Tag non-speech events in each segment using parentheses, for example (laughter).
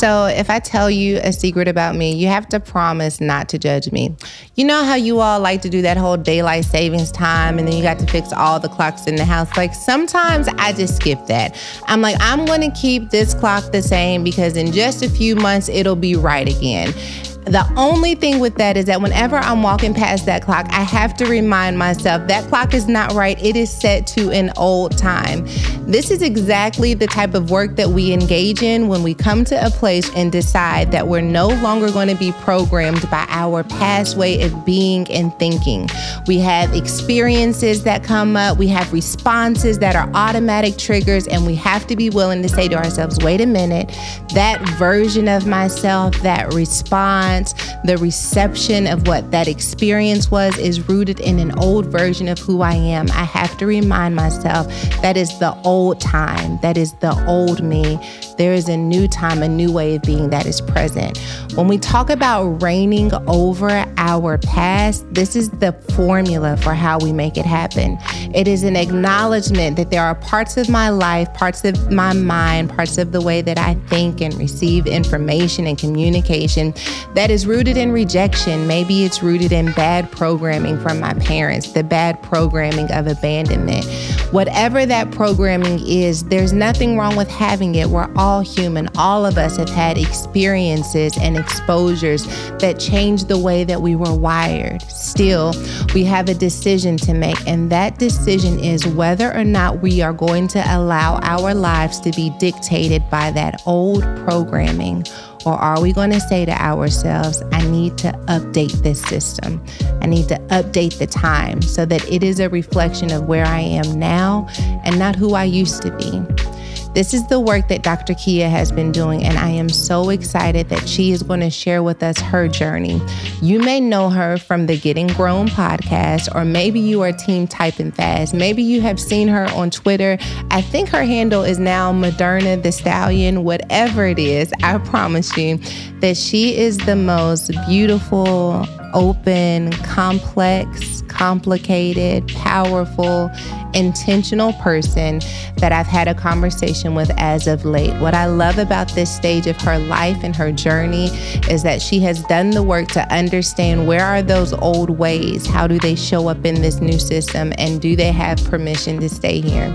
So, if I tell you a secret about me, you have to promise not to judge me. You know how you all like to do that whole daylight savings time and then you got to fix all the clocks in the house? Like, sometimes I just skip that. I'm like, I'm going to keep this clock the same because in just a few months, it'll be right again. The only thing with that is that whenever I'm walking past that clock, I have to remind myself that clock is not right. It is set to an old time. This is exactly the type of work that we engage in when we come to a place and decide that we're no longer going to be programmed by our past way of being and thinking. We have experiences that come up, we have responses that are automatic triggers, and we have to be willing to say to ourselves, wait a minute, that version of myself, that response, response, the reception of what that experience was is rooted in an old version of who I am. I have to remind myself that is the old time, that is the old me. There is a new time, a new way of being that is present. When we talk about reigning over our past, this is the formula for how we make it happen. It is an acknowledgement that there are parts of my life, parts of my mind, parts of the way that I think and receive information and communication that is rooted in rejection. Maybe it's rooted in bad programming from my parents, the bad programming of abandonment. Whatever that programming is, there's nothing wrong with having it. We're all human. All of us have had experiences and exposures that change the way that we were wired. Still, we have a decision to make, and that decision is whether or not we are going to allow our lives to be dictated by that old programming or are we going to say to ourselves, I need to update this system? I need to update the time so that it is a reflection of where I am now and not who I used to be? This is the work that Dr. Kia has been doing, and I am so excited that she is going to share with us her journey. You may know her from the Getting Grown podcast, or maybe you are Team Typing Fast. Maybe you have seen her on Twitter. I think her handle is now Moderna the Stallion, whatever it is. I promise you that she is the most beautiful, open, complex, complicated, powerful, intentional person that I've had a conversation with as of late. What I love about this stage of her life and her journey is that she has done the work to understand where are those old ways? How do they show up in this new system? And do they have permission to stay here?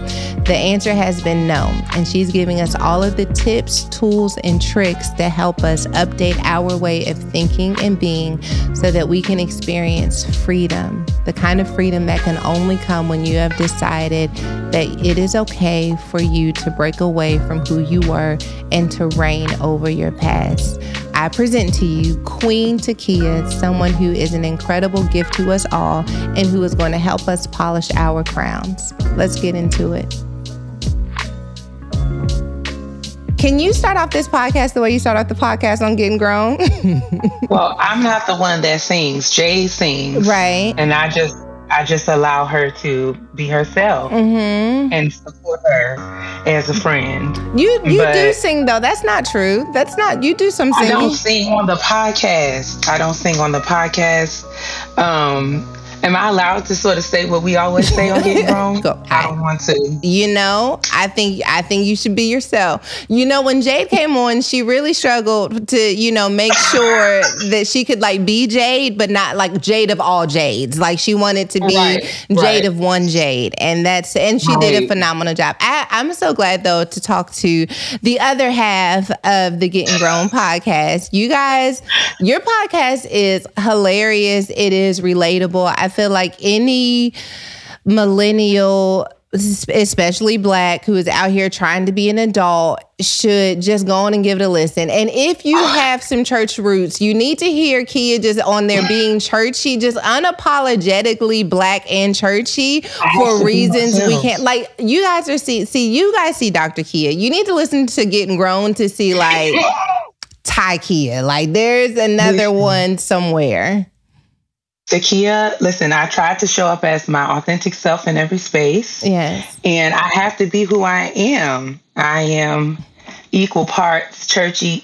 The answer has been no. And she's giving us all of the tips, tools, and tricks to help us update our way of thinking and being so that we can experience freedom, the kind of freedom that can only come when you have decided that it is okay for you to break away from who you were and to reign over your past. I present to you Queen Tykeia, someone who is an incredible gift to us all and who is going to help us polish our crowns. Let's get into it. Can you start off this podcast the way you start off the podcast on Getting Grown? (laughs) well, I'm not the one that sings. Jay sings. Right. And I just I just allow her to be herself mm-hmm. and support her as a friend. You you but do sing though. That's not true. That's not you do some singing. I don't sing on the podcast. I don't sing on the podcast. Um Am I allowed to sort of say what we always say on Getting (laughs) Grown? Go. I don't want to. You know, I think I think you should be yourself. You know, when Jade came on, she really struggled to, you know, make sure that she could like be Jade, but not like Jade of all Jades. Like she wanted to be right, Jade right. of one Jade, and that's and she right. did a phenomenal job. I, I'm so glad though to talk to the other half of the Getting Grown podcast. You guys, your podcast is hilarious. It is relatable. I feel like any millennial especially black who is out here trying to be an adult should just go on and give it a listen. And if you have some church roots you need to hear kia just on there being churchy just unapologetically black and churchy for reasons we can't like you guys are see see you guys see dr kia. You need to listen to getting grown to see like (gasps) Tykeia. Like there's another one somewhere. Tykeia, listen, I tried to show up as my authentic self in every space. Yes. And I have to be who I am. I am equal parts churchy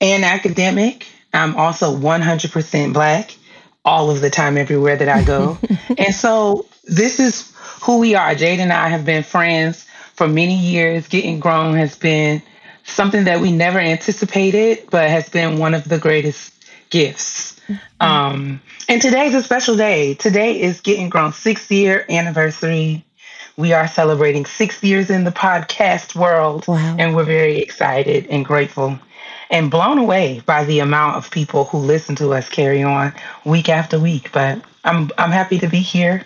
and academic. I'm also 100% black all of the time, everywhere that I go. (laughs) and so this is who we are. Jade and I have been friends for many years. Getting grown has been something that we never anticipated, but has been one of the greatest gifts. Mm-hmm. Um, and today's a special day. Today is Getting Grown six year anniversary. We are celebrating six years in the podcast world, wow. and we're very excited and grateful and blown away by the amount of people who listen to us carry on week after week. But I'm I'm happy to be here.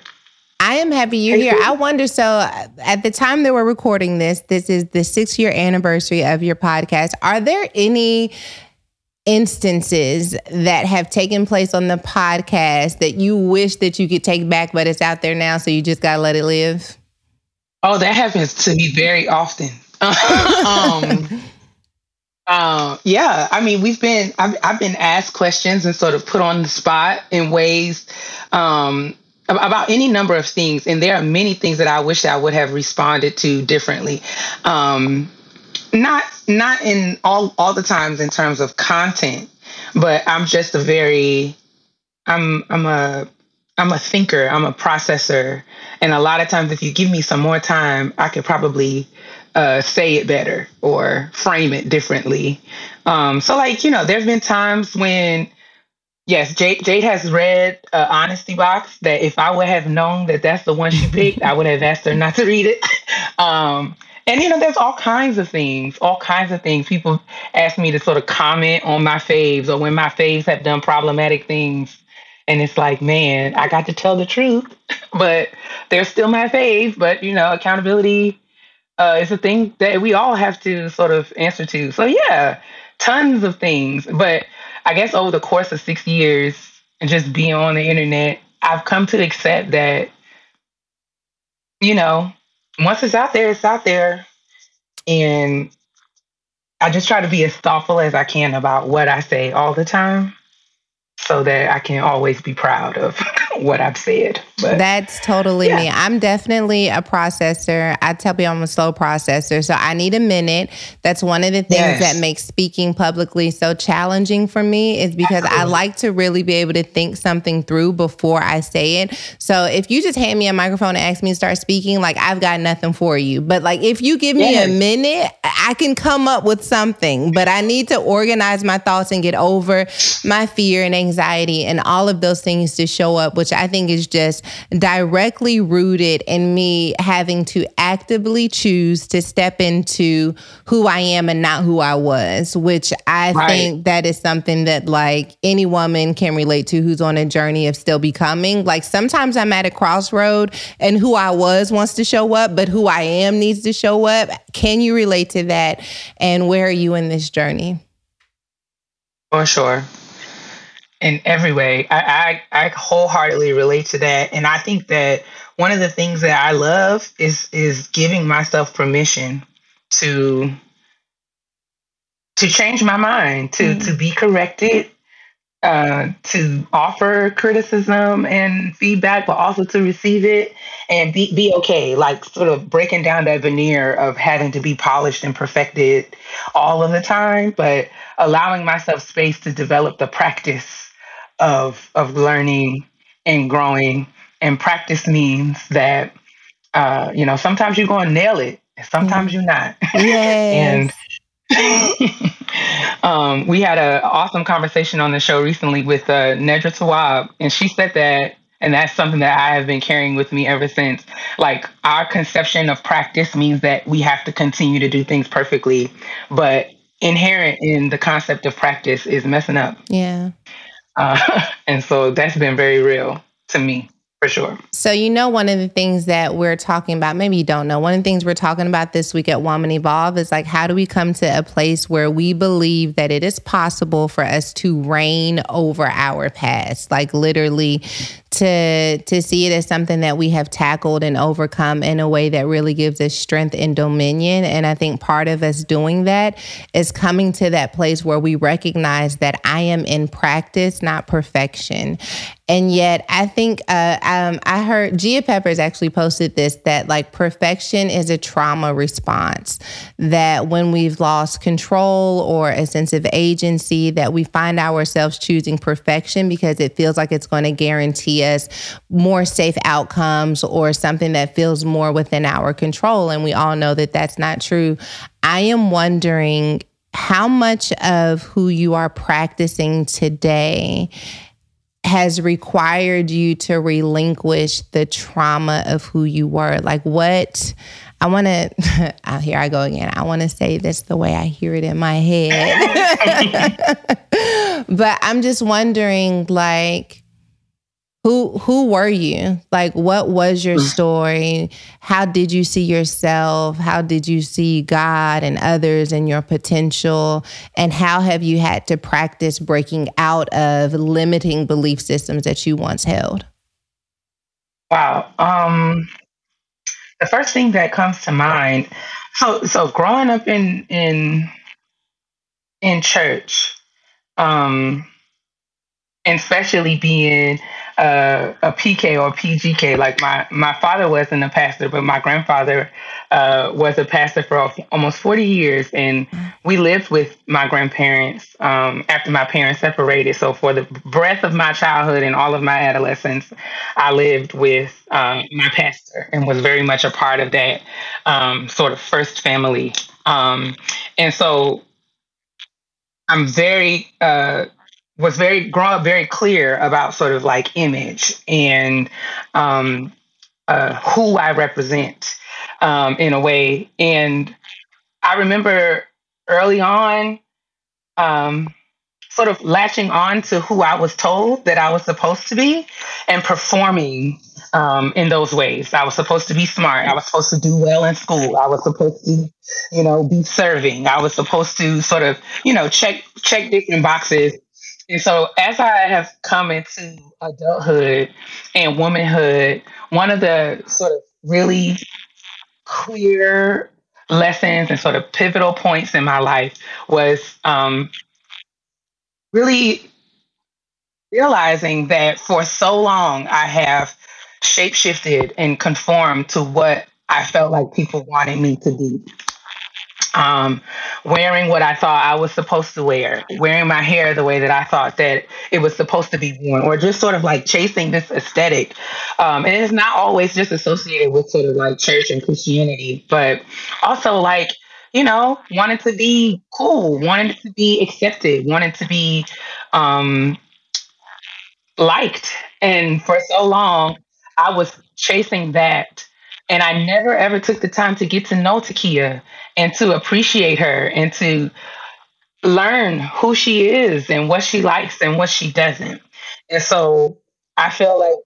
I am happy you're here. I wonder so at the time that we're recording this, this is the six year anniversary of your podcast. Are there any instances that have taken place on the podcast that you wish that you could take back, but it's out there now, so you just gotta let it live? Oh, that happens to me very often. (laughs) um, uh, yeah, I mean, we've been I've, I've been asked questions and sort of put on the spot in ways um, about any number of things, and there are many things that I wish I would have responded to differently. Um, not not in all all the times in terms of content, but I'm just a very I'm I'm a I'm a thinker, I'm a processor, and a lot of times if you give me some more time, I could probably uh, say it better or frame it differently. Um, so like you know, there's been times when yes, Jade, Jade has read uh, Honesty Box. That if I would have known that that's the one she picked, I would have asked her not to read it. (laughs) Um, and you know, there's all kinds of things, all kinds of things. People ask me to sort of comment on my faves or when my faves have done problematic things. And it's like, man, I got to tell the truth, (laughs) but they're still my fave. But you know, accountability uh, is a thing that we all have to sort of answer to. So yeah, tons of things. But I guess over the course of six years and just being on the internet, I've come to accept that, you know, once it's out there, it's out there. and I just try to be as thoughtful as I can about what I say all the time so that I can always be proud of (laughs) what I've said. But that's totally yeah. me. I'm definitely a processor. I tell people I'm a slow processor, so I need a minute. That's one of the things yes. that makes speaking publicly so challenging for me is because Absolutely. I like to really be able to think something through before I say it. So if you just hand me a microphone and ask me to start speaking, like I've got nothing for you. But like if you give me yes. a minute, I can come up with something, but I need to organize my thoughts and get over my fear and anxiety and all of those things to show up, which I think is just directly rooted in me having to actively choose to step into who I am and not who I was, which I right. think that is something that like any woman can relate to who's on a journey of still becoming. Like sometimes I'm at a crossroad and who I was wants to show up, but who I am needs to show up. Can you relate to that? And where are you in this journey? For sure in every way. I, I, I wholeheartedly relate to that, and I think that one of the things that I love is is giving myself permission to to change my mind, to mm-hmm. to be corrected, uh, to offer criticism and feedback, but also to receive it and be be okay. Like sort of breaking down that veneer of having to be polished and perfected all of the time, but allowing myself space to develop the practice of of learning and growing. And practice means that uh, you know sometimes you're going to nail it, sometimes you're not. (laughs) Yes. and (laughs) um, we had an awesome conversation on the show recently with uh, Nedra Tawwab, and she said that, and that's something that I have been carrying with me ever since. Like our conception of practice means that we have to continue to do things perfectly, but inherent in the concept of practice is messing up. Yeah. Uh, (laughs) and so that's been very real to me for sure. So, you know, one of the things that we're talking about, maybe you don't know, one of the things we're talking about this week at Woman Evolve is like, how do we come to a place where we believe that it is possible for us to reign over our past? Like, literally, to to see it as something that we have tackled and overcome in a way that really gives us strength and dominion and i think part of us doing that is coming to that place where we recognize that i am in practice not perfection and yet, I think uh, um, I heard Gia Peppers actually posted this that like perfection is a trauma response. That when we've lost control or a sense of agency, that we find ourselves choosing perfection because it feels like it's going to guarantee us more safe outcomes or something that feels more within our control. And we all know that that's not true. I am wondering how much of who you are practicing today has required you to relinquish the trauma of who you were? Like, what? I want to, (laughs) ah, here I go again. I want to say this the way I hear it in my head. (laughs) but I'm just wondering, like, who who were you? Like what was your mm. story? How did you see yourself? How did you see god and others and your potential? And how have you had to practice breaking out of limiting belief systems that you once held? Wow. Um the first thing that comes to mind so so growing up in in in church um and especially being uh, a PK or PGK. Like my my father wasn't a pastor, but my grandfather uh, was a pastor for almost forty years, and we lived with my grandparents um, after my parents separated. So for the breadth of my childhood and all of my adolescence, I lived with um, my pastor and was very much a part of that um, sort of first family. Um, and so I'm very uh, was very grown up very clear about sort of like image and um, uh, who I represent um, in a way. And I remember early on, um, sort of latching on to who I was told that I was supposed to be and performing um, in those ways. I was supposed to be smart. I was supposed to do well in school. I was supposed to, you know, be serving. I was supposed to sort of, you know, check check different boxes and so, as I have come into adulthood and womanhood, one of the sort of really clear lessons and sort of pivotal points in my life was um, really realizing that for so long I have shapeshifted and conformed to what I felt like people wanted me to be um, wearing what I thought I was supposed to wear, wearing my hair the way that I thought that it was supposed to be worn, or just sort of like chasing this aesthetic. Um, and it's not always just associated with sort of like church and Christianity, but also like, you know, wanted to be cool, wanted to be accepted, wanted to be um, liked. And for so long, I was chasing that and I never ever took the time to get to know Tykeia and to appreciate her and to learn who she is and what she likes and what she doesn't. And so I feel like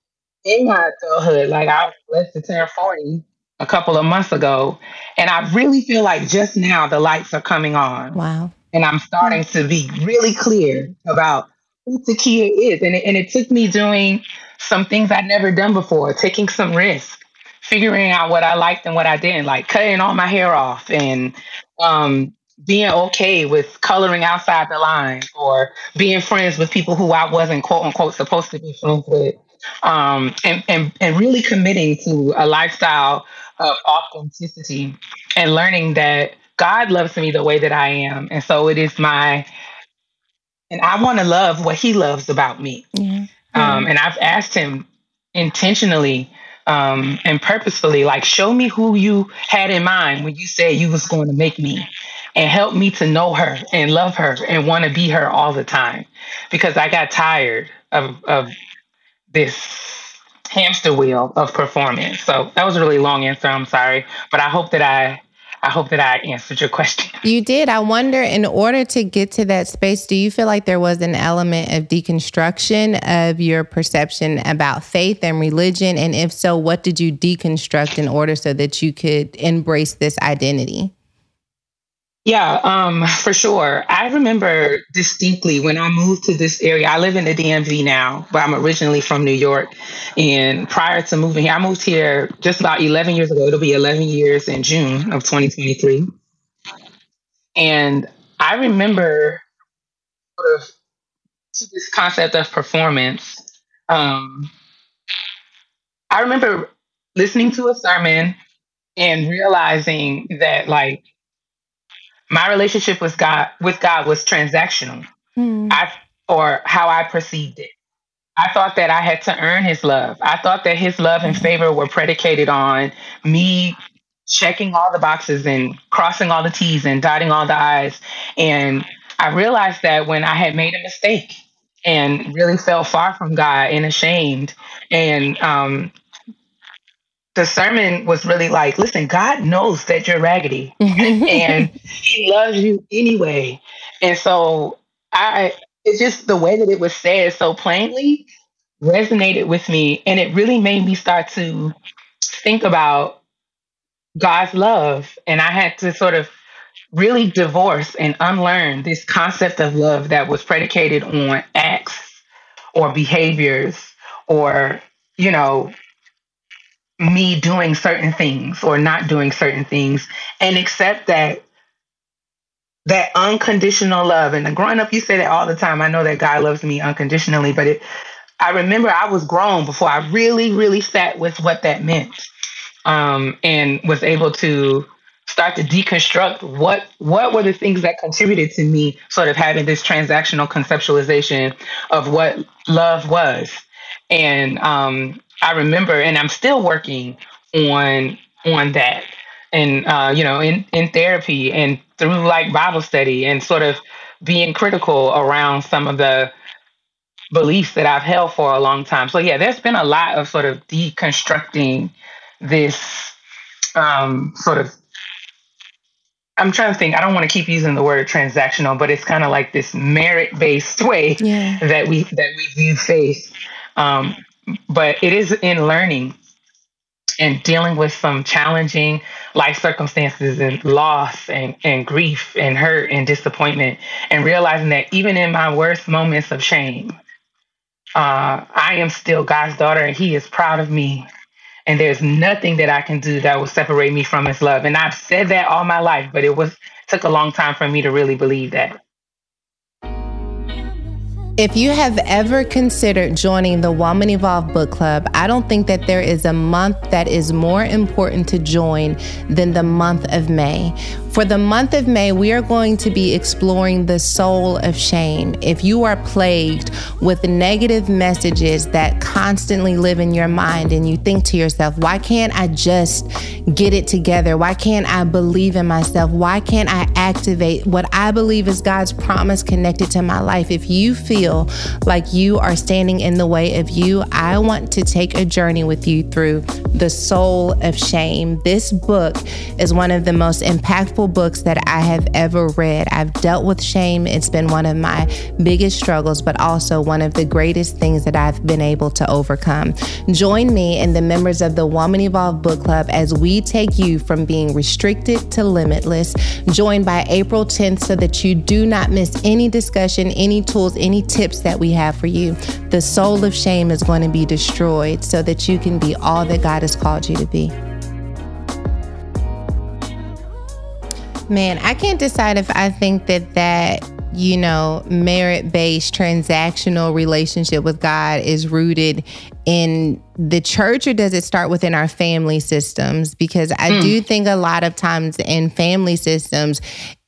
in my adulthood, like I was blessed to turn 40 a couple of months ago. And I really feel like just now the lights are coming on. Wow. And I'm starting to be really clear about who Tykeia is. And it, and it took me doing some things I'd never done before, taking some risks figuring out what I liked and what I didn't like, cutting all my hair off and um, being okay with coloring outside the lines or being friends with people who I wasn't quote unquote supposed to be friends with. Um, and, and, and really committing to a lifestyle of authenticity and learning that God loves me the way that I am. And so it is my, and I want to love what he loves about me. Yeah. Um, and I've asked him intentionally um, and purposefully, like show me who you had in mind when you said you was going to make me and help me to know her and love her and want to be her all the time because I got tired of, of this hamster wheel of performance. So that was a really long answer. I'm sorry, but I hope that I I hope that I answered your question. (laughs) You did. I wonder, in order to get to that space, do you feel like there was an element of deconstruction of your perception about faith and religion? And if so, what did you deconstruct in order so that you could embrace this identity? Yeah, um, for sure. I remember distinctly when I moved to this area. I live in the DMV now, but I'm originally from New York. And prior to moving here, I moved here just about 11 years ago. It'll be 11 years in June of 2023. And I remember sort of this concept of performance. Um, I remember listening to a sermon and realizing that, like, my relationship with God with God was transactional. Mm. I or how I perceived it. I thought that I had to earn his love. I thought that his love and favor were predicated on me checking all the boxes and crossing all the T's and dotting all the I's. And I realized that when I had made a mistake and really felt far from God and ashamed and um, the sermon was really like, listen, God knows that you're raggedy (laughs) and he loves you anyway. And so I it's just the way that it was said so plainly resonated with me and it really made me start to think about God's love and I had to sort of really divorce and unlearn this concept of love that was predicated on acts or behaviors or you know me doing certain things or not doing certain things and accept that that unconditional love. And growing up you say that all the time. I know that god loves me unconditionally but it i remember i was grown before i really really sat with what that meant um, and was able to start to deconstruct what what were the things that contributed to me sort of having this transactional conceptualization of what love was. And um, I remember, and I'm still working on on that, and uh, you know, in in therapy and through like Bible study and sort of being critical around some of the beliefs that I've held for a long time. So yeah, there's been a lot of sort of deconstructing this um, sort of. I'm trying to think. I don't want to keep using the word transactional, but it's kind of like this merit-based (laughs) way yeah. that we that we view faith. Um, but it is in learning and dealing with some challenging life circumstances and loss and, and grief and hurt and disappointment and realizing that even in my worst moments of shame uh, i am still god's daughter and he is proud of me And there's nothing that I can do that will separate me from his love. And I've said that all my life, but it was took a long time for me to really believe that. If you have ever considered joining the Woman Evolve Book Club, I don't think that there is a month that is more important to join than the month of May. For the month of May, we are going to be exploring the soul of shame. If you are plagued with negative messages that constantly live in your mind and you think to yourself, why can't I just get it together? Why can't I believe in myself? Why can't I activate what I believe is God's promise connected to my life? If you feel like you are standing in the way of you, I want to take a journey with you through the soul of shame. This book is one of the most impactful books that I have ever read. I've dealt with shame. It's been one of my biggest struggles, but also one of the greatest things that I've been able to overcome. Join me and the members of the Woman Evolve Book Club as we take you from being restricted to limitless. Join by April 10th so that you do not miss any discussion, any tools, any tips that we have for you. The soul of shame is going to be destroyed so that you can be all that God has called you to be. Man, I can't decide if I think that that you know, merit based transactional relationship with God is rooted in the church or does it start within our family systems? Because I mm. do think a lot of times in family systems,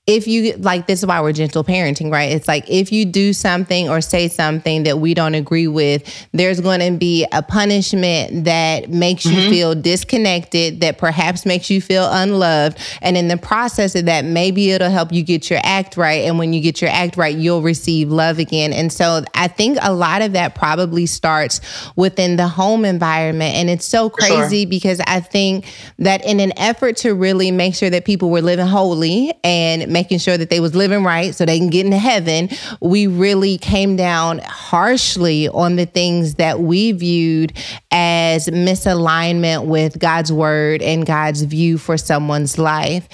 if you like this is why we're gentle parenting right? It's like if you do something or say something that we don't agree with there's going to be a punishment that makes mm-hmm. you feel disconnected that perhaps makes you feel unloved. And in the process of that maybe it'll help you get your act right. And when you get your act right you'll receive love again. And so i think a lot of that probably starts within the home environment. And it's so crazy sure. because i think that in an effort to really make sure that people were living holy and making sure that they was living right so they can get into heaven, we really came down harshly on the things that we viewed as misalignment with God's word and God's view for someone's life.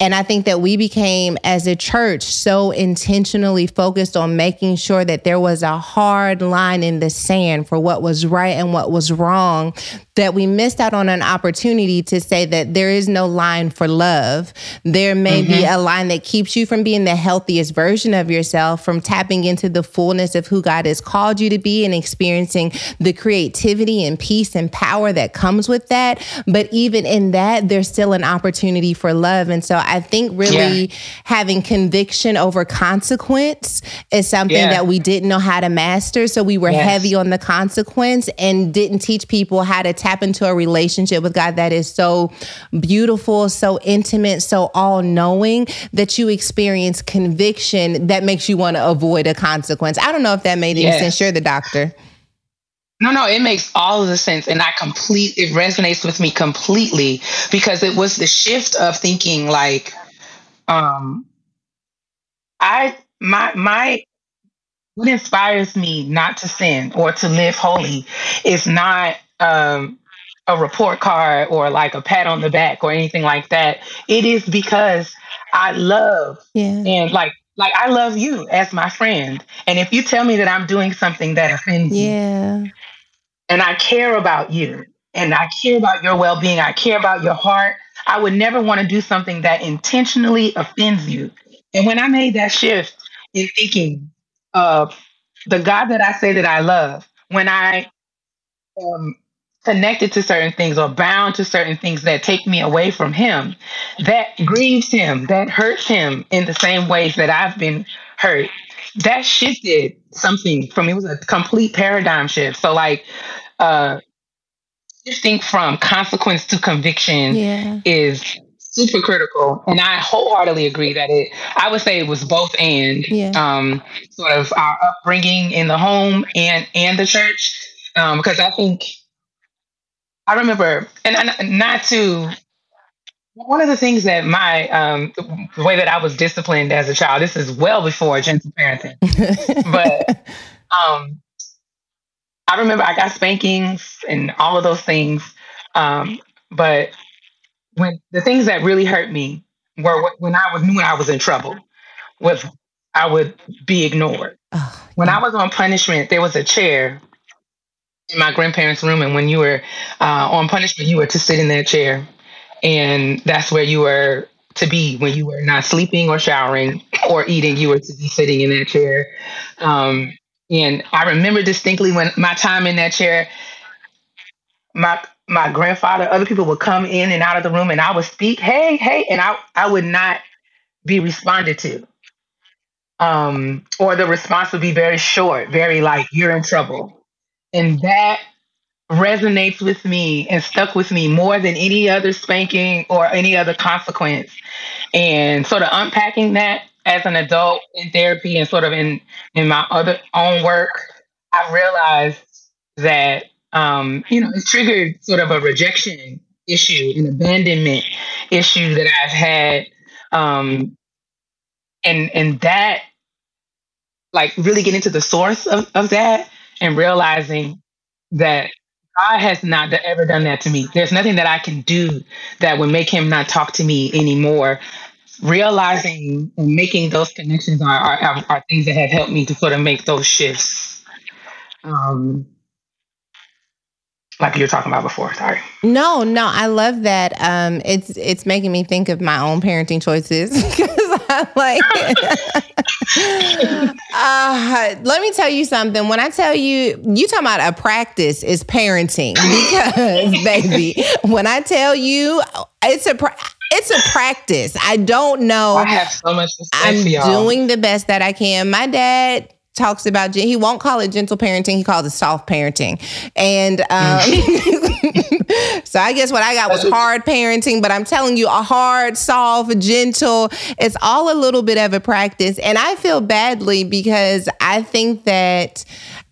And I think that we became, as a church, so intentionally focused on making sure that there was a hard line in the sand for what was right and what was wrong that we missed out on an opportunity to say that there is no line for love. There may mm-hmm. be a line that keeps you from being the healthiest version of yourself, from tapping into the fullness of who God has called you to be and experiencing the creativity and peace and power that comes with that. But even in that, there's still an opportunity for love. And so I think really yeah. having conviction over consequence is something yeah. that we didn't know how to master. So we were yes. heavy on the consequence and didn't teach people how to tap into a relationship with God that is so beautiful, so intimate, so all knowing that you experience conviction that makes you want to avoid a consequence. I don't know if that made any yes. sense. You're the doctor. No, no, it makes all of the sense. And I complete, it resonates with me completely because it was the shift of thinking like, um, I, my, my, what inspires me not to sin or to live holy is not um, a report card or like a pat on the back or anything like that. It is because I love yeah. and like like I love you as my friend. And if you tell me that I'm doing something that offends yeah. you, and I care about you, and I care about your well-being, I care about your heart, I would never want to do something that intentionally offends you. And when I made that shift in thinking of the God that I say that I love, when I um, connected to certain things or bound to certain things that take me away from him that grieves him that hurts him in the same ways that i've been hurt. That shifted something for me. It was a complete paradigm shift. So like uh shifting from consequence to conviction yeah. is super critical. And i wholeheartedly agree that it i would say it was both and yeah. um sort of our upbringing in the home and and the church. Um because i think I remember, and, and not to one of the things that my um, the way that I was disciplined as a child. This is well before gentle parenting, (laughs) but um, I remember I got spankings and all of those things. Um, but when the things that really hurt me were when I was knew I was in trouble, was I would be ignored. Oh, when I was on punishment, there was a chair in my grandparents' room, and when you were uh, on punishment, you were to sit in that chair, and that's where you were to be when you were not sleeping or showering or eating. You were to be sitting in that chair. Um, and I remember distinctly when my time in that chair, my my grandfather, other people would come in and out of the room, and I would speak, "Hey, hey," and I I would not be responded to. Um, or the response would be very short, very like, "You're in trouble," and that resonates with me and stuck with me more than any other spanking or any other consequence. And sort of unpacking that as an adult in therapy and sort of in in my other own work, I realized that um, you know it triggered sort of a rejection issue, an abandonment issue that I've had, um, and and that like really getting to the source of, of that and realizing that God has not ever done that to me. There's nothing that I can do that would make him not talk to me anymore. Realizing and making those connections are, are, are things that have helped me to sort of make those shifts. Um, like you were talking about before. Sorry. No, no, I love that. Um, it's it's making me think of my own parenting choices (laughs) (laughs) like. uh, let me tell you something. When I tell you, you talking about a practice is parenting (laughs) because, baby, when I tell you, it's a. Pra- it's a practice. I don't know. I have so much I'm doing the best that I can. My dad talks about he won't call it gentle parenting he calls it soft parenting. And um, (laughs) so i guess what i got was hard parenting but i'm telling you a hard soft gentle it's all a little bit of a practice. And i feel badly because i think that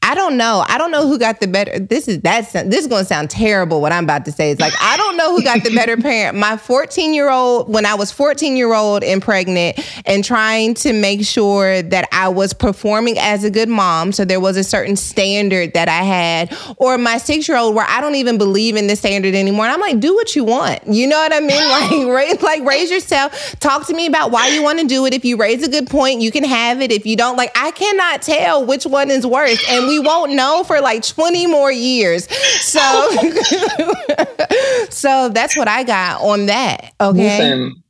I don't know. I don't know who got the better. This is that's this is going to sound terrible. What I'm about to say is like I don't know who got the better (laughs) parent. My 14 year old, when I was 14 year old and pregnant, and trying to make sure that I was performing as a good mom, so there was a certain standard that I had, or my six year old where I don't even believe in the standard anymore. And I'm like, do what you want. You know what I mean? (laughs) Like raise, like raise yourself. Talk to me about why you want to do it. If you raise a good point, you can have it. If you don't, like I cannot tell which one is worse, and we won't know for like 20 more years. So (laughs) so that's what I got on that. Okay. Listen,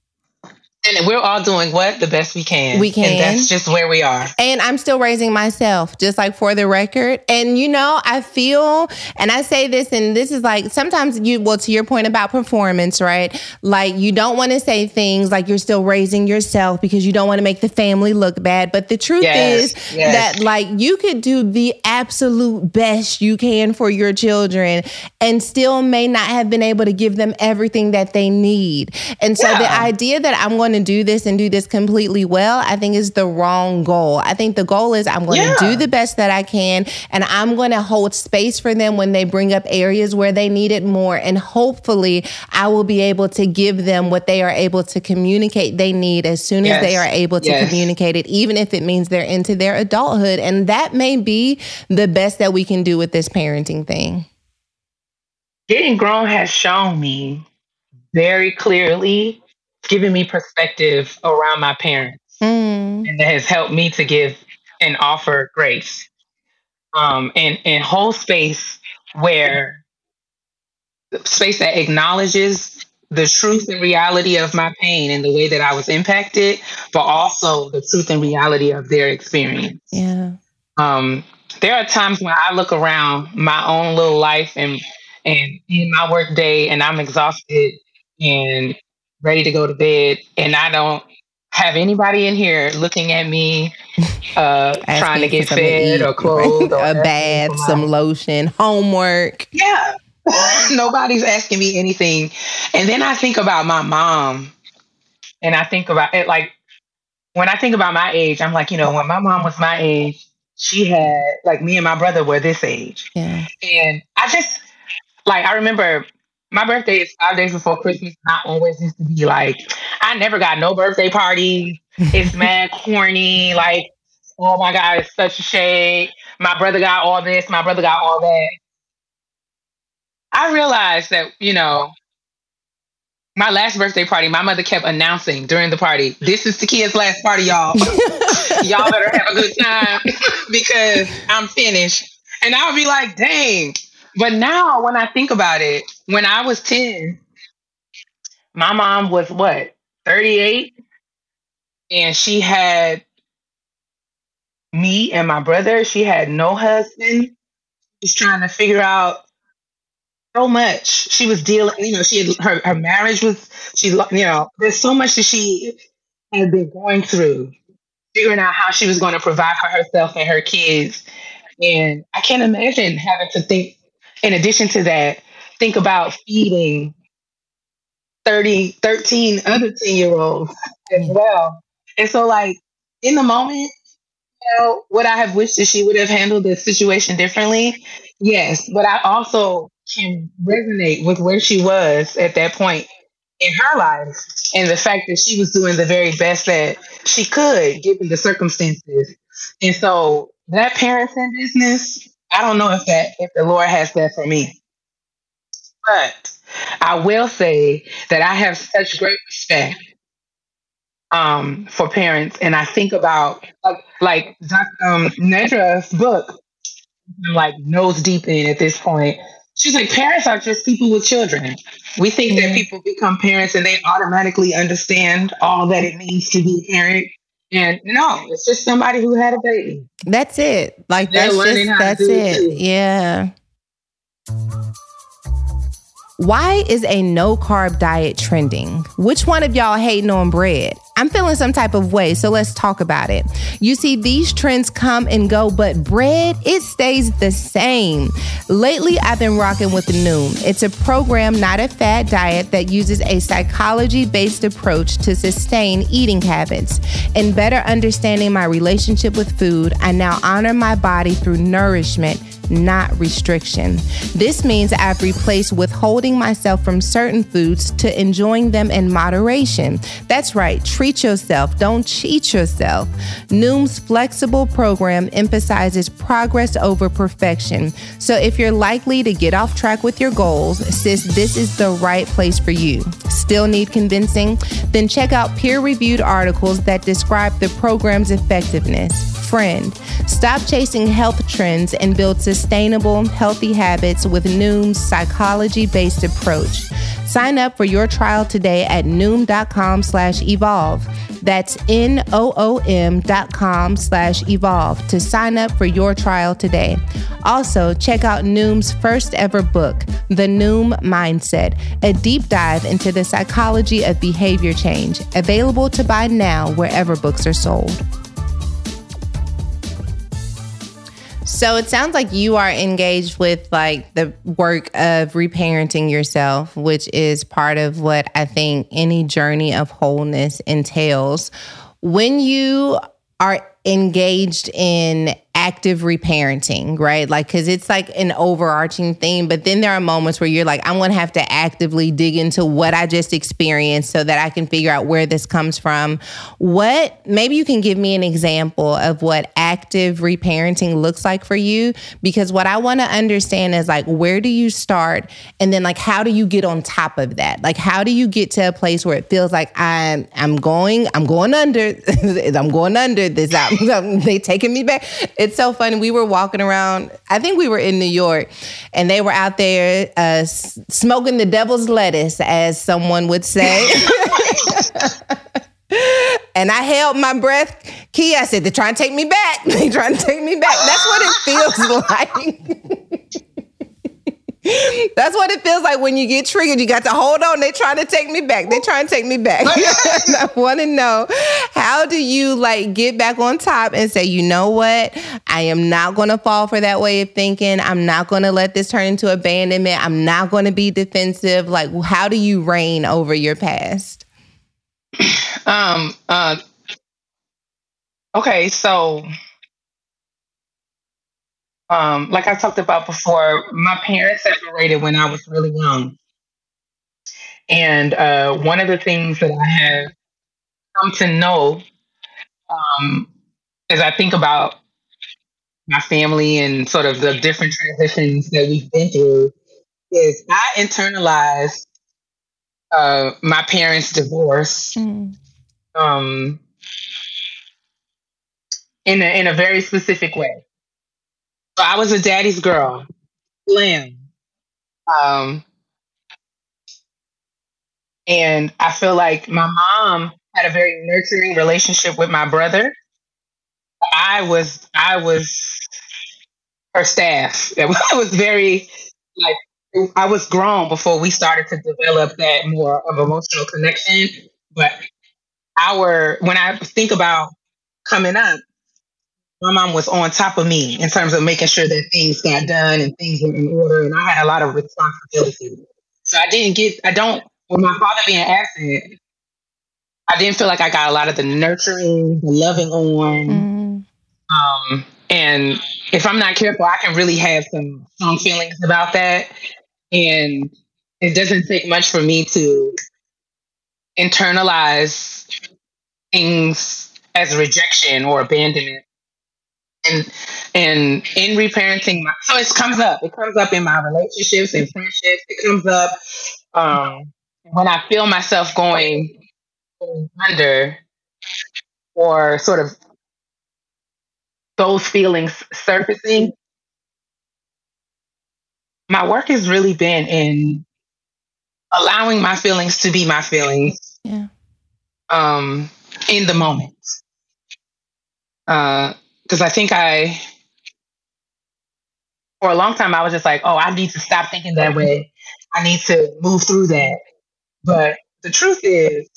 and we're all doing what? The best we can. We can. And that's just where we are. And I'm still raising myself, just like for the record. And you know, I feel, and I say this, and this is like sometimes you, well, to your point about performance, right? Like you don't want to say things like you're still raising yourself because you don't want to make the family look bad. But the truth yes, is yes. that like you could do the absolute best you can for your children and still may not have been able to give them everything that they need. And so yeah. the idea that I'm going to do this and do this completely well, I think is the wrong goal. I think the goal is I'm going yeah. to do the best that I can and I'm going to hold space for them when they bring up areas where they need it more. And hopefully, I will be able to give them what they are able to communicate they need as soon yes. as they are able to yes. communicate it, even if it means they're into their adulthood. And that may be the best that we can do with this parenting thing. Getting grown has shown me very clearly given me perspective around my parents mm. and that has helped me to give and offer grace um, and and whole space where space that acknowledges the truth and reality of my pain and the way that I was impacted, but also the truth and reality of their experience. Yeah. Um, there are times when I look around my own little life and and in my work day and I'm exhausted and ready to go to bed, and I don't have anybody in here looking at me, uh, (laughs) trying to get fed to or clothed, right? or a bath, some lotion, homework. Yeah, (laughs) nobody's asking me anything. And then I think about my mom, and I think about it like when I think about my age, I'm like, you know, when my mom was my age, she had like me and my brother were this age, yeah. and I just like I remember my birthday is five days before Christmas. I always used to be like, I never got no birthday party. It's mad (laughs) corny. Like, oh my God, it's such a shade. My brother got all this. My brother got all that. I realized that, you know, my last birthday party, my mother kept announcing during the party, this is the kids' last party, y'all. (laughs) y'all better have a good time because I'm finished. And I'll be like, dang, but now when I think about it, when I was 10, my mom was what, 38? And she had me and my brother. She had no husband. She's trying to figure out so much. She was dealing, you know, she had her, her marriage was, she, you know, there's so much that she had been going through, figuring out how she was going to provide for herself and her kids. And I can't imagine having to think, in addition to that, think about feeding 30, 13 other 10 year olds as well. And so, like, in the moment, you know, would I have wished that she would have handled the situation differently? Yes. But I also can resonate with where she was at that point in her life and the fact that she was doing the very best that she could given the circumstances. And so that parenting business, I don't know if that if the Lord has that for me. But I will say that I have such great respect um, for parents, and I think about like, like um, Nedra's book. I'm like nose deep in at this point. She's like, parents are just people with children. We think that people become parents and they automatically understand all that it means to be a parent. And no, it's just somebody who had a baby. That's it. Like They're that's just that's it it. Yeah. Why is a no carb diet trending? Which one of y'all hating on bread? I'm feeling some type of way, so let's talk about it. You see, these trends come and go, but bread, it stays the same. Lately, I've been rocking with Noom. It's a program, not a fad diet, that uses a psychology based approach to sustain eating habits. In better understanding my relationship with food, I now honor my body through nourishment not restriction. This means I've replaced withholding myself from certain foods to enjoying them in moderation. That's right, treat yourself, don't cheat yourself. Noom's flexible program emphasizes progress over perfection. So if you're likely to get off track with your goals, sis, this is the right place for you. Still need convincing? Then check out peer reviewed articles that describe the program's effectiveness friend. Stop chasing health trends and build sustainable, healthy habits with Noom's psychology based approach. Sign up for your trial today at noom.com slash evolve. That's N O O M dot com slash evolve to sign up for your trial today. Also, check out Noom's first ever book, The Noom Mindset, a deep dive into the psychology of behavior change, available to buy now wherever books are sold. So it sounds like you are engaged with like the work of reparenting yourself, which is part of what I think any journey of wholeness entails. When you are engaged in active reparenting, right? Like, cause it's like an overarching theme, but then there are moments where you're like, I'm gonna have to actively dig into what I just experienced so that I can figure out where this comes from. What, maybe you can give me an example of what active reparenting looks like for you? Because what I wanna understand is like, where do you start? And then like, how do you get on top of that? Like, how do you get to a place where it feels like I'm, I'm going, I'm going under, (laughs) I'm going under this out. they taking me back. It's so funny. We were walking around. I think we were in New York, and they were out there uh, smoking the devil's lettuce, as someone would say. (laughs) and I held my breath. Key, I said, "They're trying to take me back. (laughs) They're trying to take me back." That's what it feels (laughs) like. (laughs) That's what it feels like when you get triggered. You got to hold on. They're trying to take me back. They're trying to take me back. (laughs) I want to know how do you like get back on top and say, you know what? I am not going to fall for that way of thinking. I'm not going to let this turn into abandonment. I'm not going to be defensive. Like, how do you reign over your past? (clears throat) Um. Uh. Okay. So. Um, like I talked about before, my parents separated when I was really young. And uh, one of the things that I have come to know um, as I think about my family and sort of the different transitions that we've been through is I internalized uh, my parents' divorce um, in a, in a very specific way. So I was a daddy's girl, lamb. Um, and I feel like my mom had a very nurturing relationship with my brother. I was I was her staff. (laughs) I was very like I was grown before we started to develop that more of emotional connection. But our when I think about coming up, my mom was on top of me in terms of making sure that things got done and things were in order, and I had a lot of responsibility. So I didn't get I don't with my father being absent, I didn't feel like I got a lot of the nurturing, the loving on. Mm. Um, and if I'm not careful, I can really have some strong feelings about that. And it doesn't take much for me to internalize things as rejection or abandonment. And and in reparenting my so it comes up. It comes up in my relationships and friendships. It comes up um, when I feel myself going, under or sort of those feelings surfacing, my work has really been in allowing my feelings to be my feelings. Yeah. Um, in the moment. Uh, because I think I, for a long time, I was just like, oh, I need to stop thinking that way. I need to move through that. But the truth is,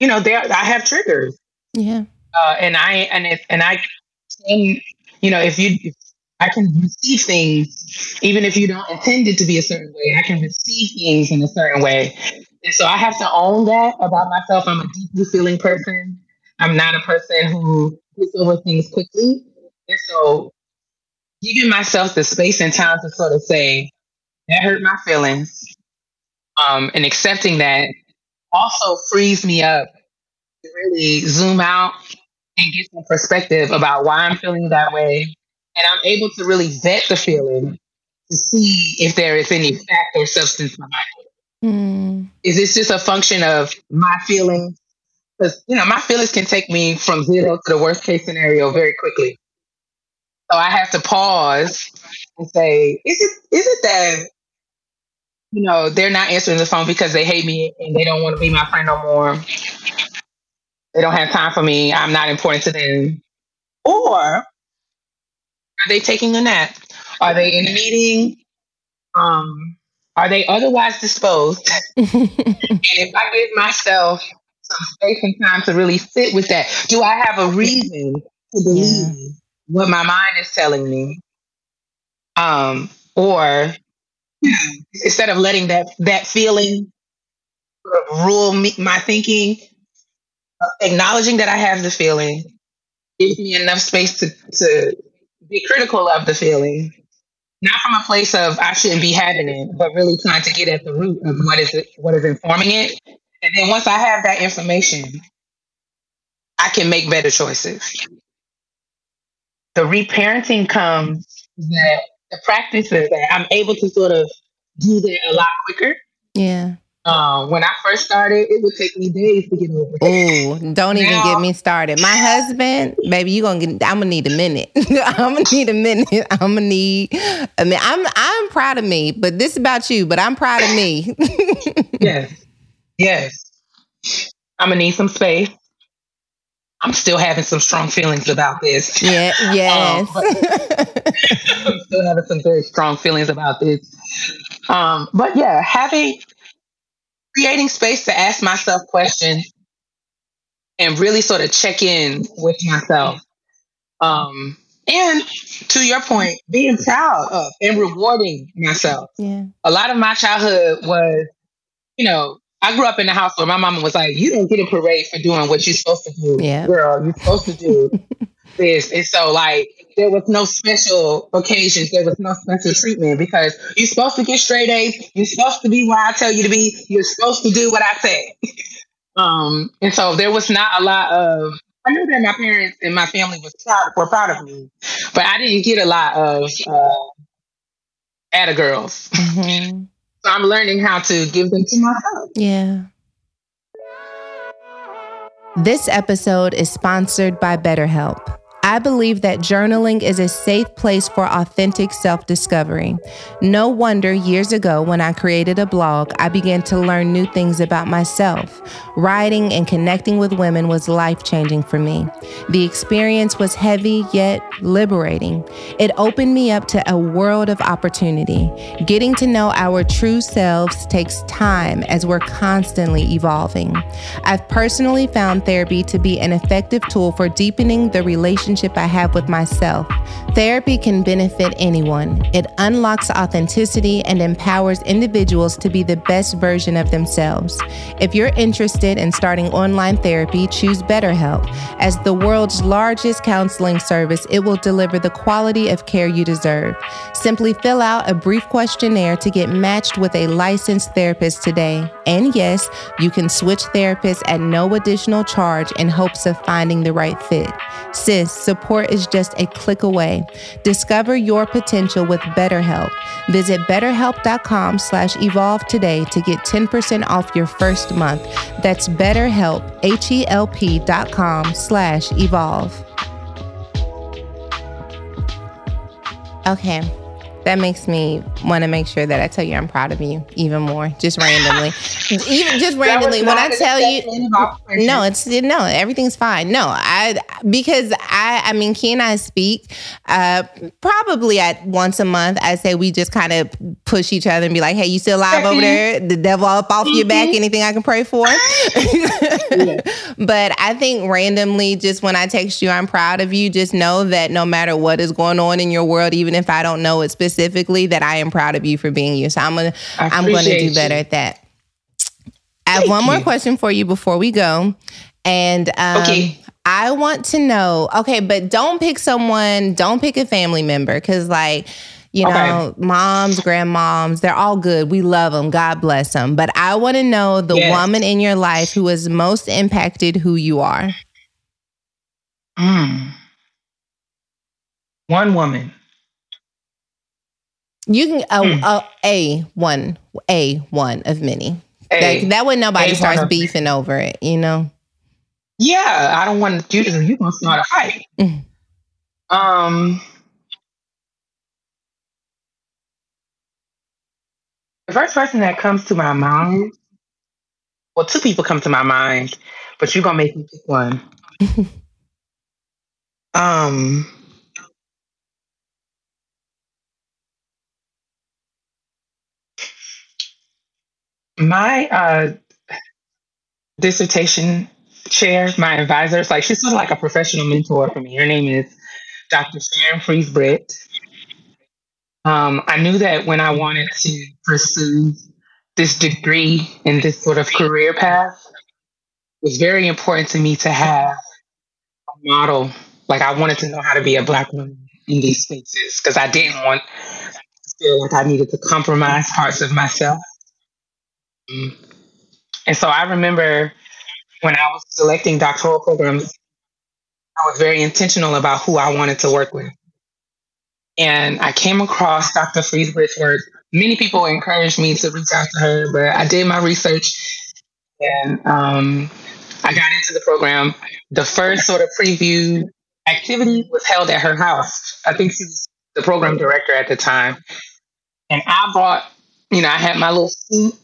you know, there I have triggers. Yeah. Uh, and I and it and I can, you know, if you if I can receive things even if you don't intend it to be a certain way. I can receive things in a certain way. And so I have to own that about myself. I'm a deeply feeling person. I'm not a person who gets over things quickly. And so giving myself the space and time to sort of say, that hurt my feelings um, and accepting that also frees me up to really zoom out and get some perspective about why I'm feeling that way. And I'm able to really vet the feeling to see if there is any fact or substance behind it. Mm. Is this just a function of my feelings? Because you know, my feelings can take me from zero to the worst case scenario very quickly. So I have to pause and say, is it is it that you know, they're not answering the phone because they hate me and they don't want to be my friend no more. They don't have time for me. I'm not important to them. Or are they taking a nap? Are they in a meeting? Um, are they otherwise disposed? (laughs) and if I give myself some space and time to really sit with that, do I have a reason to believe yeah. what my mind is telling me? Um, or (laughs) instead of letting that that feeling rule me, my thinking, uh, acknowledging that I have the feeling gives me enough space to to be critical of the feeling, not from a place of I shouldn't be having it, but really trying to get at the root of what is it, what is informing it. And then once I have that information, I can make better choices. The reparenting comes that the practices that I'm able to sort of do that a lot quicker. Yeah. Um, when I first started, it would take me days to get over. Oh, don't now, even get me started. My husband, baby, you gonna get. I'm gonna need a minute. (laughs) I'm gonna need a minute. I'm gonna need. I mean, I'm I'm proud of me, but this about you. But I'm proud of me. (laughs) yes, yes. I'm gonna need some space. I'm still having some strong feelings about this. Yeah, (laughs) yes. Um, (laughs) I'm still having some very strong feelings about this. Um, but yeah, having creating space to ask myself questions and really sort of check in with myself. Um, and to your point, being proud of and rewarding myself. Yeah. A lot of my childhood was, you know, I grew up in a house where my mama was like, "You don't get a parade for doing what you're supposed to do, yeah. girl. You're supposed to do (laughs) this." And so, like, there was no special occasions. There was no special treatment because you're supposed to get straight A's. You're supposed to be where I tell you to be. You're supposed to do what I say. (laughs) um, and so there was not a lot of. I knew that my parents and my family was proud, were proud of me, but I didn't get a lot of uh, at girls. Mm-hmm. So I'm learning how to give them to myself. Yeah. This episode is sponsored by BetterHelp. I believe that journaling is a safe place for authentic self discovery. No wonder years ago, when I created a blog, I began to learn new things about myself. Writing and connecting with women was life changing for me. The experience was heavy yet liberating. It opened me up to a world of opportunity. Getting to know our true selves takes time as we're constantly evolving. I've personally found therapy to be an effective tool for deepening the relationship I have with myself. Therapy can benefit anyone. It unlocks authenticity and empowers individuals to be the best version of themselves. If you're interested in starting online therapy, choose BetterHelp. As the world's largest counseling service, it will deliver the quality of care you deserve. Simply fill out a brief questionnaire to get matched with a licensed therapist today. And yes, you can switch therapists at no additional charge in hopes of finding the right fit. Sis, support is just a click away. Discover your potential with BetterHelp. Visit betterhelp.com slash evolve today to get 10% off your first month. That's betterhelp, H-E-L-P dot com slash evolve. Okay that makes me want to make sure that I tell you I'm proud of you even more, just randomly. even just randomly. When I tell you, no, it's no, everything's fine. No, I because I, I mean, Key and I speak uh, probably at once a month. I say we just kind of push each other and be like, "Hey, you still alive over there? The devil up off your back? Mm-hmm. Anything I can pray for?" (laughs) but I think randomly, just when I text you, I'm proud of you. Just know that no matter what is going on in your world, even if I don't know it specifically specifically that I am proud of you for being you. So I'm gonna I'm gonna do better you. at that. I have Thank one you. more question for you before we go. And um, okay. I want to know, okay, but don't pick someone, don't pick a family member because, like, you know, okay. moms, grandmoms, they're all good. We love them. God bless them. But I want to know the yes. woman in your life who has most impacted who you are. Mm. One woman. You can uh, mm. uh, a one a one of many. A, that, that way nobody starts beefing over it. You know. Yeah, I don't want you to. You gonna start a fight. Mm. Um. The first person that comes to my mind, well, two people come to my mind, but you're gonna make me pick one. (laughs) um, my uh, dissertation chair, my advisor, it's like she's sort of like a professional mentor for me. Her name is Dr. Sharon Fries-Britt. Um, I knew that when I wanted to pursue this degree and this sort of career path, it was very important to me to have a model. Like I wanted to know how to be a black woman in these spaces because I didn't want to feel like I needed to compromise parts of myself and so I remember when I was selecting doctoral programs, I was very intentional about who I wanted to work with. And I came across Dr. Fries work. Many people encouraged me to reach out to her, but I did my research and um, I got into the program. The first sort of preview activity was held at her house. I think she's the program director at the time. And I brought, you know, I had my little suit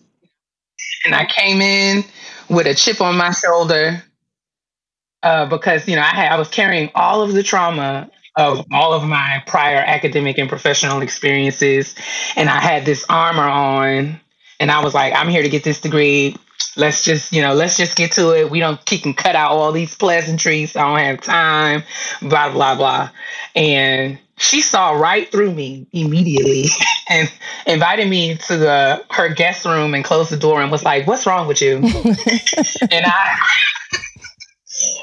and I came in with a chip on my shoulder uh, because you know I had I was carrying all of the trauma of all of my prior academic and professional experiences, and I had this armor on, and I was like, I'm here to get this degree. Let's just you know let's just get to it. We don't keep and cut out all these pleasantries. I don't have time. Blah blah blah, and she saw right through me immediately (laughs) and invited me to the her guest room and closed the door and was like, "What's wrong with you?" (laughs) and I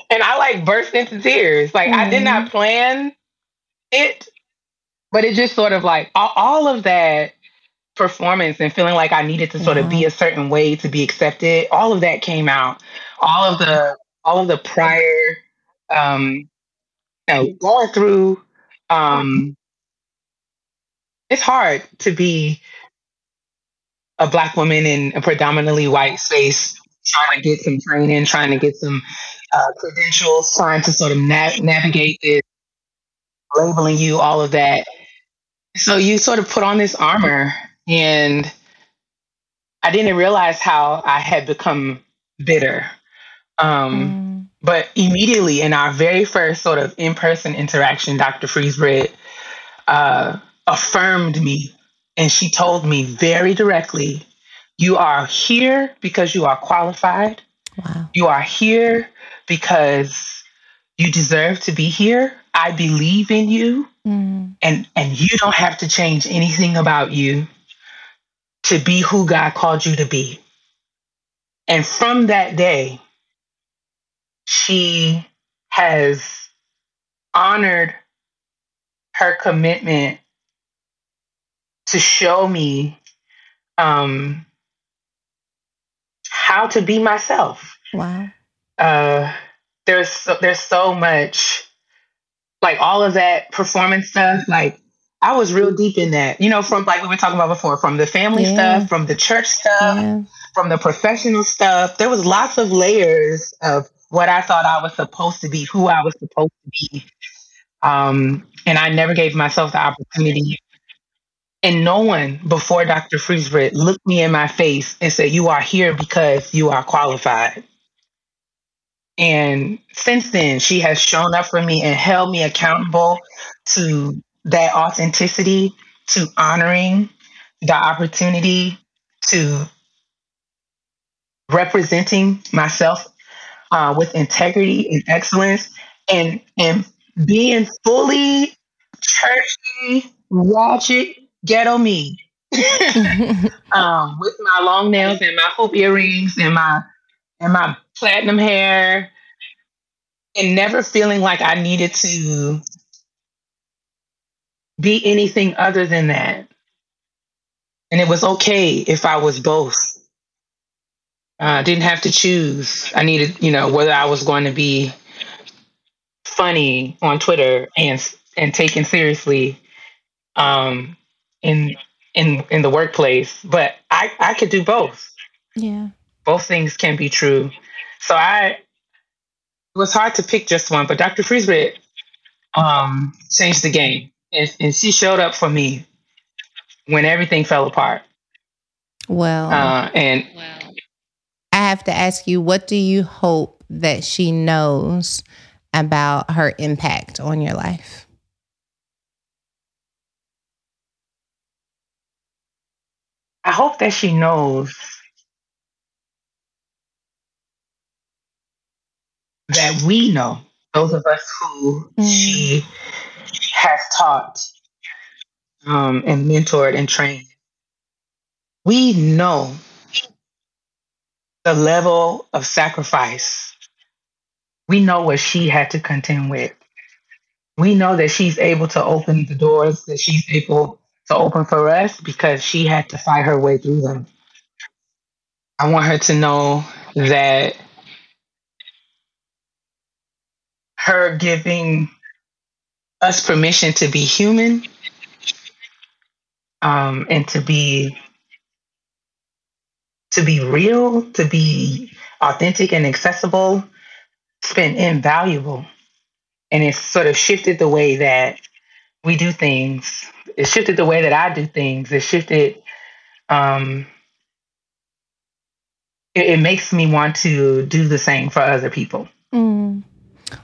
and I like burst into tears. Like mm-hmm. I did not mm-hmm. plan it, but it just sort of like all, all, of that performance and feeling like I needed to sort of be a certain way to be accepted. All of that came out. All of the all of the prior um you know, going through um, it's hard to be a black woman in a predominantly white space trying to get some training, trying to get some uh, credentials, trying to sort of na- navigate this labeling you, all of that. So you sort of put on this armor, and I didn't realize how I had become bitter. Um, mm. But immediately in our very first sort of in person interaction, Dr. Fries-Britt uh, affirmed me and she told me very directly you are here because you are qualified. Wow. You are here because you deserve to be here. I believe in you. Mm. And and you don't have to change anything about you to be who God called you to be. And from that day, she has honored her commitment to show me um, how to be myself. Wow. Uh, there's so, there's so much, like all of that performance stuff. Like I was real deep in that, you know, from like we were talking about before, from the family yeah. stuff, from the church stuff, yeah. from the professional stuff. There was lots of layers of what I thought I was supposed to be, who I was supposed to be. Um, and I never gave myself the opportunity. And no one before Dr. Fries-Britt looked me in my face and said, You are here because you are qualified. And since then, she has shown up for me and held me accountable to that authenticity, to honoring the opportunity, to representing myself uh, with integrity and excellence, and and being fully churchy, ratchet, ghetto me. (laughs) um, with my long nails and my hoop earrings and my and my platinum hair and never feeling like I needed to be anything other than that. And it was okay if I was both. I uh, didn't have to choose. I needed, you know, whether I was going to be funny on Twitter and and taken seriously um, in in in the workplace. But I I could do both. Yeah, both things can be true. So I it was hard to pick just one, but Dr. Fries-Britt um, changed the game, and, and she showed up for me when everything fell apart. Well, uh, and I have to ask you, what do you hope that she knows about her impact on your life? I hope that she knows that we know, those of us who mm. she has taught um, and mentored and trained, we know the level of sacrifice we know what she had to contend with. We know that she's able to open the doors that she's able to open for us because she had to fight her way through them. I want her to know that her giving us permission to be human um, and to be to be real, to be authentic and accessible it's been invaluable. And it's sort of shifted the way that we do things. It shifted the way that I do things. It shifted um it, it makes me want to do the same for other people. Mm.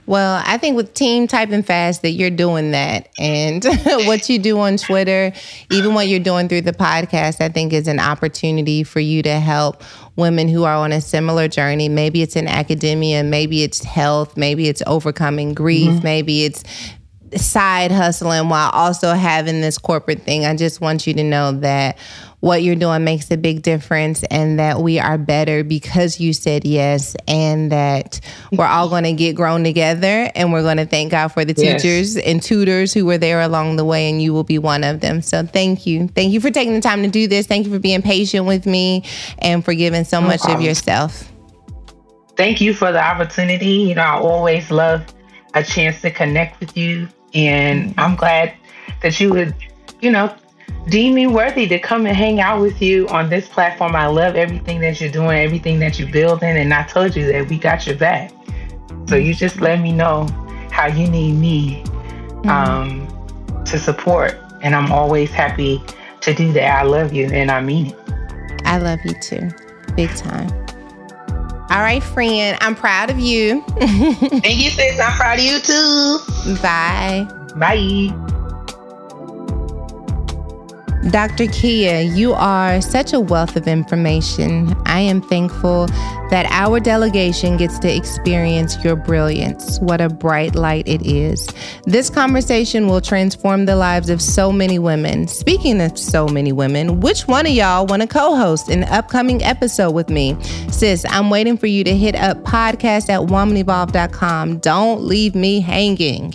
Well, I think with Team Typing Fast that you're doing that. And (laughs) what you do on Twitter, even what you're doing through the podcast, I think is an opportunity for you to help women who are on a similar journey. Maybe it's in academia, maybe it's health, maybe it's overcoming grief, mm-hmm. maybe it's side hustling while also having this corporate thing. I just want you to know that what you're doing makes a big difference and that we are better because you said yes and that we're all going to get grown together and we're going to thank God for the yes. teachers and tutors who were there along the way and you will be one of them. So thank you. Thank you for taking the time to do this. Thank you for being patient with me and for giving so no much problem. of yourself. Thank you for the opportunity. You know, I always love a chance to connect with you and mm-hmm. I'm glad that you would, you know, deem me worthy to come and hang out with you on this platform. I love everything that you're doing, everything that you're building, and I told you that we got your back. So you just let me know how you need me um, to support. And I'm always happy to do that. I love you and I mean it. I love you too. Big time. All right, friend. I'm proud of you. (laughs) Thank you, sis. I'm proud of you too. Bye. Bye. Dr. Kia, you are such a wealth of information. I am thankful that our delegation gets to experience your brilliance. What a bright light it is. This conversation will transform the lives of so many women. Speaking of so many women, which one of y'all want to co host an upcoming episode with me? Sis, I'm waiting for you to hit up podcast at womanevolve.com. Don't leave me hanging.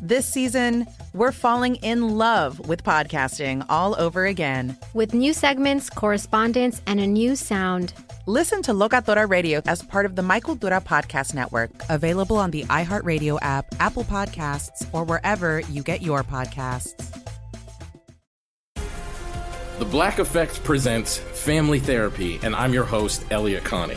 This season, we're falling in love with podcasting all over again. With new segments, correspondence, and a new sound. Listen to Locatora Radio as part of the My Cultura Podcast Network, available on the iHeartRadio app, Apple Podcasts, or wherever you get your podcasts. The Black Effect presents Family Therapy, and I'm your host, Elliott Connie.